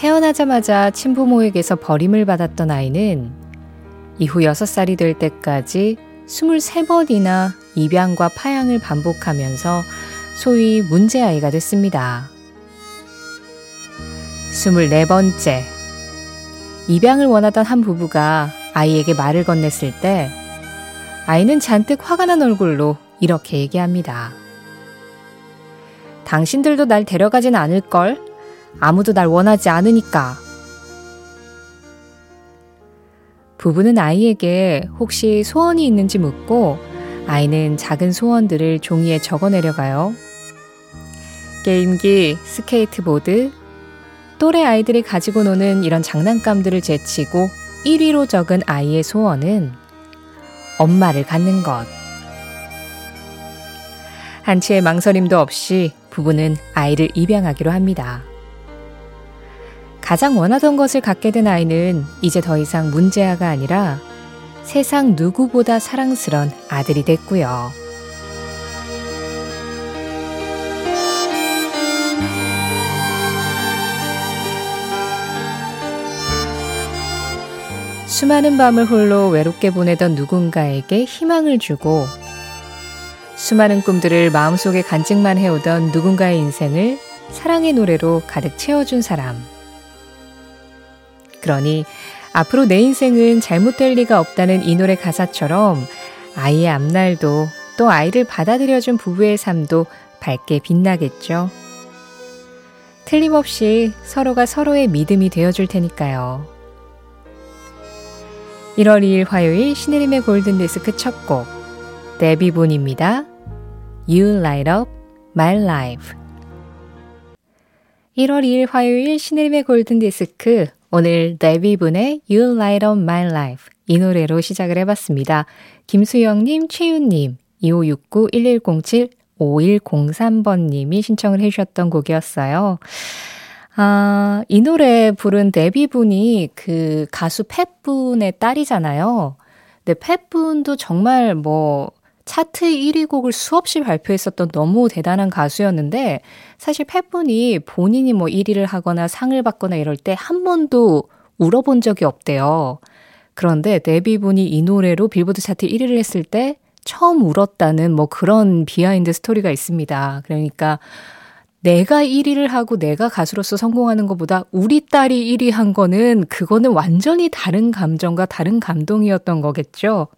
태어나자마자 친부모에게서 버림을 받았던 아이는 이후 6살이 될 때까지 23번이나 입양과 파양을 반복하면서 소위 문제아이가 됐습니다. 24번째. 입양을 원하던 한 부부가 아이에게 말을 건넸을 때 아이는 잔뜩 화가 난 얼굴로 이렇게 얘기합니다. 당신들도 날 데려가진 않을걸? 아무도 날 원하지 않으니까. 부부는 아이에게 혹시 소원이 있는지 묻고 아이는 작은 소원들을 종이에 적어 내려가요. 게임기, 스케이트보드, 또래 아이들이 가지고 노는 이런 장난감들을 제치고 1위로 적은 아이의 소원은 엄마를 갖는 것. 한치의 망설임도 없이 부부는 아이를 입양하기로 합니다. 가장 원하던 것을 갖게 된 아이는 이제 더 이상 문제아가 아니라 세상 누구보다 사랑스런 아들이 됐고요. 수많은 밤을 홀로 외롭게 보내던 누군가에게 희망을 주고 수많은 꿈들을 마음속에 간직만 해오던 누군가의 인생을 사랑의 노래로 가득 채워준 사람. 그러니 앞으로 내 인생은 잘못될 리가 없다는 이 노래 가사처럼 아이의 앞날도 또 아이를 받아들여준 부부의 삶도 밝게 빛나겠죠. 틀림없이 서로가 서로의 믿음이 되어줄 테니까요. 1월 2일 화요일 신혜림의 골든디스크 첫 곡, 데비본입니다. You Light Up My Life. 1월 2일 화요일 신혜림의 골든디스크 오늘 데뷔분의 You Light Up My Life 이 노래로 시작을 해봤습니다. 김수영님, 최윤님, 2569-1107 5103번님이 신청을 해주셨던 곡이었어요. 아, 이 노래 부른 데뷔분이 그 가수 팻분의 딸이잖아요. 근데 팻분도 정말 뭐 차트 1위 곡을 수없이 발표했었던 너무 대단한 가수였는데 사실 팻분이 본인이 뭐 1위를 하거나 상을 받거나 이럴 때 한 번도 울어본 적이 없대요. 그런데 데비 분이 이 노래로 빌보드 차트 1위를 했을 때 처음 울었다는 뭐 그런 비하인드 스토리가 있습니다. 그러니까 내가 1위를 하고 내가 가수로서 성공하는 것보다 우리 딸이 1위 한 거는 그거는 완전히 다른 감정과 다른 감동이었던 거겠죠.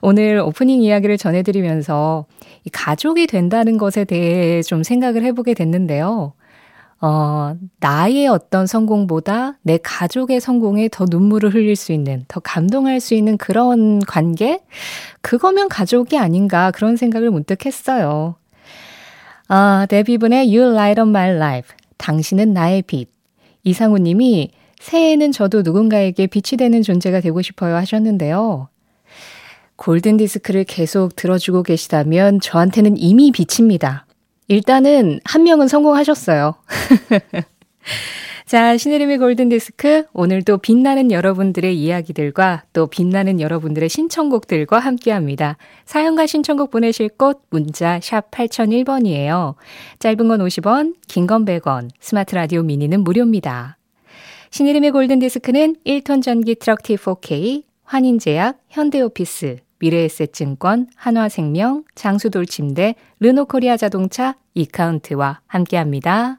오늘 오프닝 이야기를 전해드리면서 이 가족이 된다는 것에 대해 좀 생각을 해보게 됐는데요. 어, 나의 어떤 성공보다 내 가족의 성공에 더 눈물을 흘릴 수 있는, 더 감동할 수 있는 그런 관계? 그거면 가족이 아닌가 그런 생각을 문득 했어요. 아, 데뷔분의 You Light Up My Life. 당신은 나의 빛. 이상우 님이 새해에는 저도 누군가에게 빛이 되는 존재가 되고 싶어요 하셨는데요. 골든 디스크를 계속 들어주고 계시다면 저한테는 이미 빛입니다. 일단은 한 명은 성공하셨어요. 자, 신혜림의 골든디스크. 오늘도 빛나는 여러분들의 이야기들과 또 빛나는 여러분들의 신청곡들과 함께 합니다. 사연과 신청곡 보내실 곳 문자 샵 8001번이에요. 짧은 건 50원, 긴 건 100원, 스마트 라디오 미니는 무료입니다. 신혜림의 골든디스크는 1톤 전기 트럭 T4K, 환인제약, 현대오피스, 미래에셋증권, 한화생명, 장수돌침대, 르노코리아 자동차, 이카운트와 함께합니다.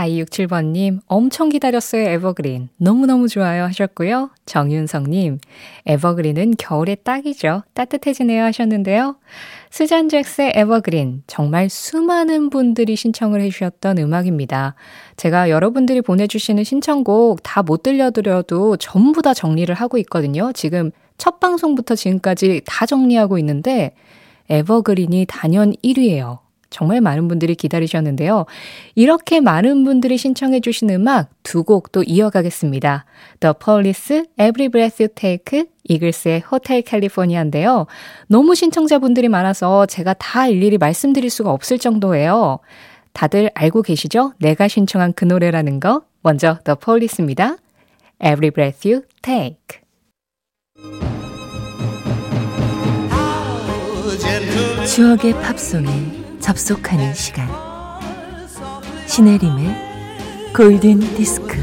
4267번님, 엄청 기다렸어요, 에버그린. 너무너무 좋아요 하셨고요. 정윤성님, 에버그린은 겨울에 딱이죠. 따뜻해지네요 하셨는데요. 스잔 잭스의 에버그린, 정말 수많은 분들이 신청을 해주셨던 음악입니다. 제가 여러분들이 보내주시는 신청곡 다 못 들려드려도 전부 다 정리를 하고 있거든요. 지금 첫 방송부터 지금까지 다 정리하고 있는데, 에버그린이 단연 1위예요. 정말 많은 분들이 기다리셨는데요. 이렇게 많은 분들이 신청해 주신 음악 두 곡 또 이어가겠습니다. The Police, Every Breath You Take, 이글스의 호텔 캘리포니아인데요. 너무 신청자분들이 많아서 제가 다 일일이 말씀드릴 수가 없을 정도예요. 다들 알고 계시죠? 내가 신청한 그 노래라는 거. 먼저 The Police입니다. Every Breath You Take. 추억의 팝송에 접속하는 시간. 신혜림의 골든 디스크.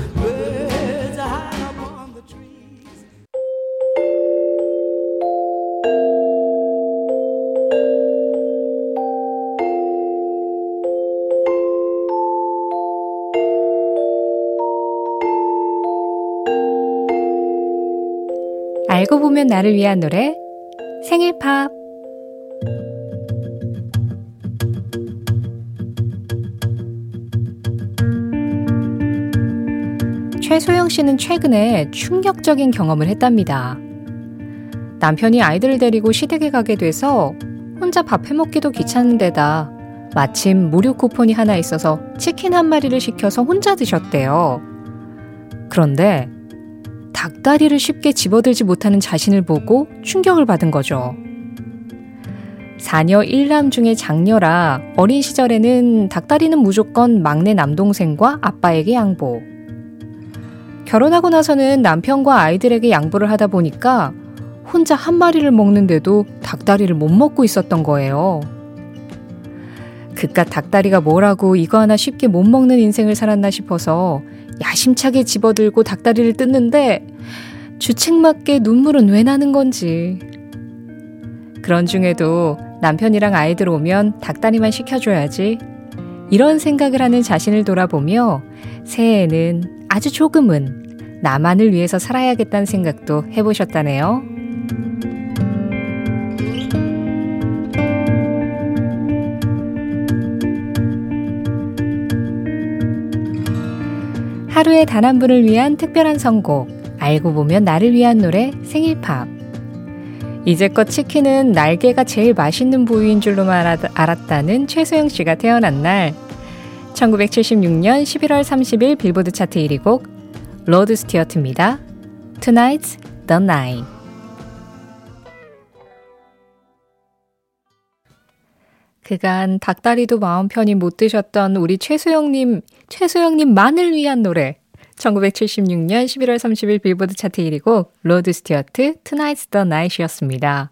알고 보면 나를 위한 노래 생일 팝 최소영 씨는 최근에 충격적인 경험을 했답니다. 남편이 아이들을 데리고 시댁에 가게 돼서 혼자 밥 해먹기도 귀찮은 데다 마침 무료 쿠폰이 하나 있어서 치킨 한 마리를 시켜서 혼자 드셨대요. 그런데 닭다리를 쉽게 집어들지 못하는 자신을 보고 충격을 받은 거죠. 사녀 1남 중에 장녀라 어린 시절에는 닭다리는 무조건 막내 남동생과 아빠에게 양보. 결혼하고 나서는 남편과 아이들에게 양보를 하다 보니까 혼자 한 마리를 먹는데도 닭다리를 못 먹고 있었던 거예요. 그깟 닭다리가 뭐라고 이거 하나 쉽게 못 먹는 인생을 살았나 싶어서 야심차게 집어들고 닭다리를 뜯는데 주책맞게 눈물은 왜 나는 건지. 그런 중에도 남편이랑 아이들 오면 닭다리만 시켜줘야지. 이런 생각을 하는 자신을 돌아보며 새해에는 아주 조금은 나만을 위해서 살아야겠다는 생각도 해보셨다네요. 하루에 단 한 분을 위한 특별한 선곡, 알고 보면 나를 위한 노래 생일팝. 이제껏 치킨은 날개가 제일 맛있는 부위인 줄로만 알았다는 최소영 씨가 태어난 날, 1976년 11월 30일 빌보드 차트 1위 곡 로드 스튜어트입니다. Tonight's the Night. 그간 닭다리도 마음 편히 못 드셨던 우리 최소영님, 최소영님만을 위한 노래. 1976년 11월 30일 빌보드 차트 1위 곡 로드 스튜어트 Tonight's the Night이었습니다.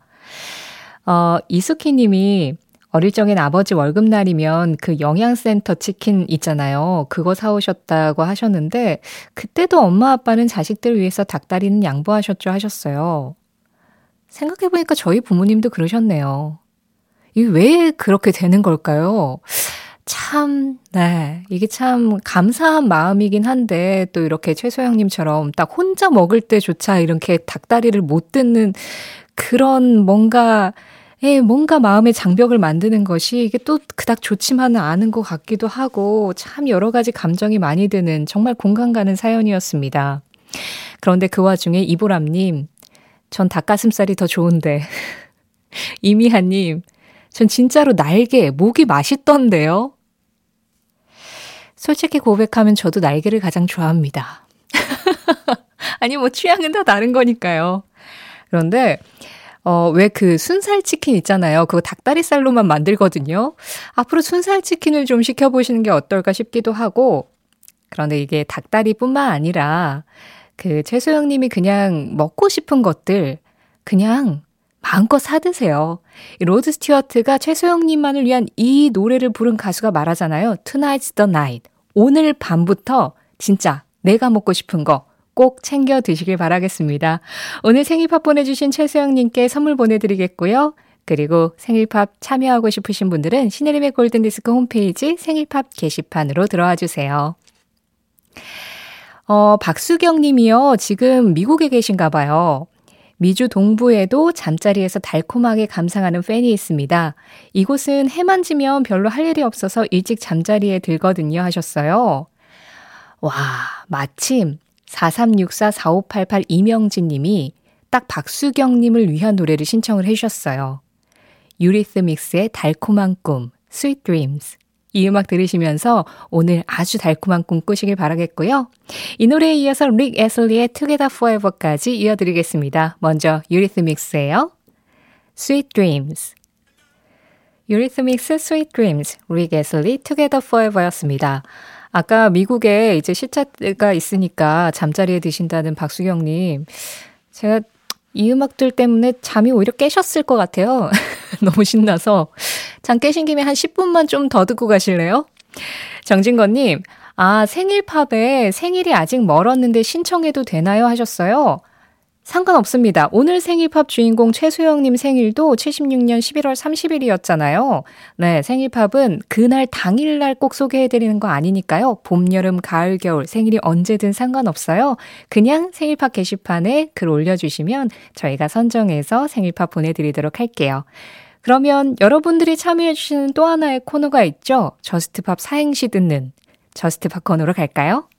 어, 이수키 님이 어릴 적엔 아버지 월급날이면 그 영양센터 치킨 있잖아요. 그거 사오셨다고 하셨는데, 그때도 엄마 아빠는 자식들 위해서 닭다리는 양보하셨죠 하셨어요. 생각해보니까 저희 부모님도 그러셨네요. 이게 왜 그렇게 되는 걸까요? 참, 네. 이게 참 감사한 마음이긴 한데, 또 이렇게 최소영님처럼 딱 혼자 먹을 때조차 이렇게 닭다리를 못 듣는 그런 뭔가 예, 뭔가 마음의 장벽을 만드는 것이 이게 또 그닥 좋지만은 않은 것 같기도 하고 참 여러 가지 감정이 많이 드는 정말 공감 가는 사연이었습니다. 그런데 그 와중에 이보람님, 전 닭가슴살이 더 좋은데. 이미하님, 전 진짜로 날개, 목이 맛있던데요? 솔직히 고백하면 저도 날개를 가장 좋아합니다. 아니, 뭐 취향은 다 다른 거니까요. 그런데 어, 왜 그 순살 치킨 있잖아요. 그거 닭다리살로만 만들거든요. 앞으로 순살 치킨을 좀 시켜보시는 게 어떨까 싶기도 하고, 그런데 이게 닭다리뿐만 아니라, 그 최소영 님이 그냥 먹고 싶은 것들, 그냥 마음껏 사드세요. 로드 스튜어트가 최소영 님만을 위한 이 노래를 부른 가수가 말하잖아요. Tonight's the night. 오늘 밤부터 진짜 내가 먹고 싶은 거, 꼭 챙겨 드시길 바라겠습니다. 오늘 생일팝 보내주신 최소영님께 선물 보내드리겠고요. 그리고 생일팝 참여하고 싶으신 분들은 신혜림의 골든디스크 홈페이지 생일팝 게시판으로 들어와 주세요. 어, 박수경 님이요. 지금 미국에 계신가 봐요. 미주 동부에도 잠자리에서 달콤하게 감상하는 팬이 있습니다. 이곳은 해만 지면 별로 할 일이 없어서 일찍 잠자리에 들거든요 하셨어요. 와, 마침 4364-4588 이명진 님이 딱 박수경 님을 위한 노래를 신청을 해주셨어요. 유리스믹스의 달콤한 꿈, Sweet Dreams. 이 음악 들으시면서 오늘 아주 달콤한 꿈 꾸시길 바라겠고요. 이 노래에 이어서 릭 애슬리의 Together Forever까지 이어드리겠습니다. 먼저 유리스믹스예요. Sweet Dreams. 유리스믹스 Sweet Dreams, 릭 애슬리 Together Forever였습니다. 아까 미국에 이제 시차가 있으니까 잠자리에 드신다는 박수경님. 제가 이 음악들 때문에 잠이 오히려 깨셨을 것 같아요. 너무 신나서. 잠 깨신 김에 한 10분만 좀 더 듣고 가실래요? 정진건님, 아, 생일 팝에 생일이 아직 멀었는데 신청해도 되나요? 하셨어요. 상관없습니다. 오늘 생일팝 주인공 최소영님 생일도 76년 11월 30일이었잖아요. 네, 생일팝은 그날 당일날 꼭 소개해드리는 거 아니니까요. 봄, 여름, 가을, 겨울 생일이 언제든 상관없어요. 그냥 생일팝 게시판에 글 올려주시면 저희가 선정해서 생일팝 보내드리도록 할게요. 그러면 여러분들이 참여해주시는 또 하나의 코너가 있죠. 저스트팝 사행시 듣는 저스트팝 코너로 갈까요?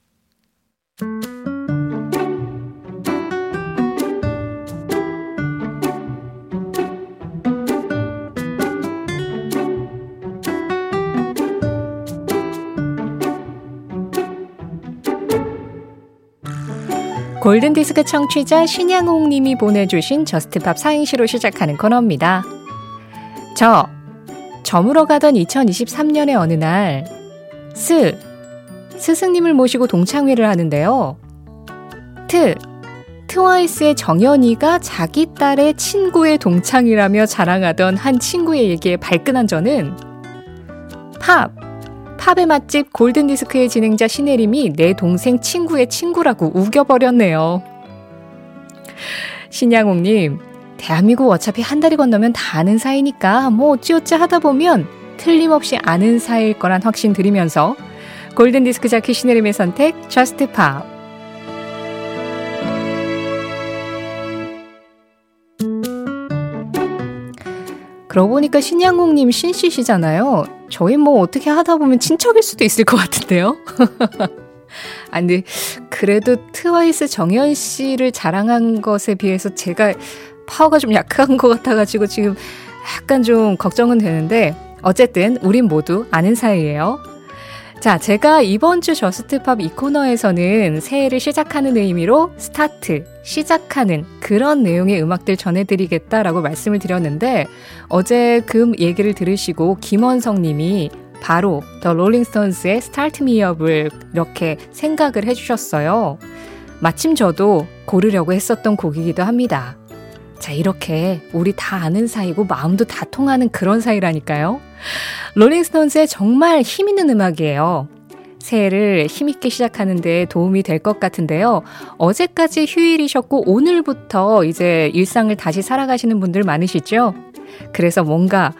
골든디스크 청취자 신양옥 님이 보내주신 저스트팝 사행시로 시작하는 코너입니다. 저, 저물어 가던 2023년의 어느 날, 스, 스승님을 모시고 동창회를 하는데요. 트, 트와이스의 정연이가 자기 딸의 친구의 동창이라며 자랑하던 한 친구의 얘기에 발끈한 저는 팝, 팝의 맛집 골든디스크의 진행자 신혜림이 내 동생 친구의 친구라고 우겨버렸네요. 신양옥님, 대한민국 어차피 한 달이 건너면 다 아는 사이니까 뭐 어찌어찌 하다 보면 틀림없이 아는 사이일 거란 확신 드리면서 골든디스크 자키 신혜림의 선택, 저스트 팝. 그러고 보니까 신양국님 신씨시잖아요. 저희 뭐 어떻게 하다 보면 친척일 수도 있을 것 같은데요. 아, 근데 그래도 트와이스 정연 씨를 자랑한 것에 비해서 제가 파워가 좀 약한 것 같아가지고 지금 약간 좀 걱정은 되는데 어쨌든 우린 모두 아는 사이예요. 자, 제가 이번 주 저스트팝 이 코너에서는 새해를 시작하는 의미로 스타트, 시작하는 그런 내용의 음악들 전해드리겠다라고 말씀을 드렸는데 어제 그 얘기를 들으시고 김원성 님이 바로 더 롤링스톤스의 Start Me Up을 이렇게 생각을 해주셨어요. 마침 저도 고르려고 했었던 곡이기도 합니다. 자, 이렇게 우리 다 아는 사이고 마음도 다 통하는 그런 사이라니까요. 롤링스톤스의 정말 힘있는 음악이에요. 새해를 힘있게 시작하는데 도움이 될 것 같은데요. 어제까지 휴일이셨고 오늘부터 이제 일상을 다시 살아가시는 분들 많으시죠? 그래서 뭔가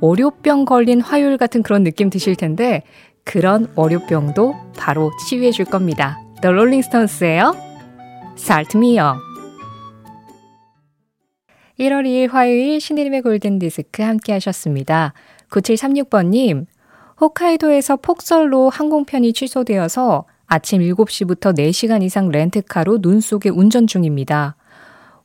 월요병 걸린 화요일 같은 그런 느낌 드실 텐데 그런 월요병도 바로 치유해 줄 겁니다. The Rolling Stones예요. Start Me Up. 1월 2일 화요일 신의림의 골든디스크 함께 하셨습니다. 9736번님, 홋카이도에서 폭설로 항공편이 취소되어서 아침 7시부터 4시간 이상 렌트카로 눈 속에 운전 중입니다.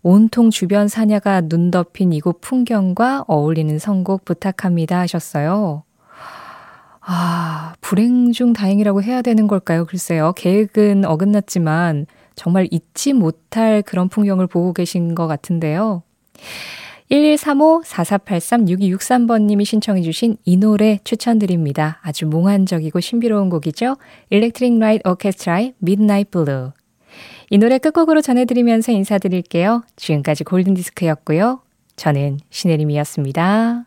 온통 주변 사냐가 눈 덮인 이곳 풍경과 어울리는 선곡 부탁합니다 하셨어요. 아, 불행 중 다행이라고 해야 되는 걸까요? 글쎄요. 계획은 어긋났지만 정말 잊지 못할 그런 풍경을 보고 계신 것 같은데요. 1135-4483-6263번님이 신청해주신 이 노래 추천드립니다. 아주 몽환적이고 신비로운 곡이죠. Electric Light Orchestra의 Midnight Blue. 이 노래 끝곡으로 전해드리면서 인사드릴게요. 지금까지 골든디스크였고요. 저는 신혜림이었습니다.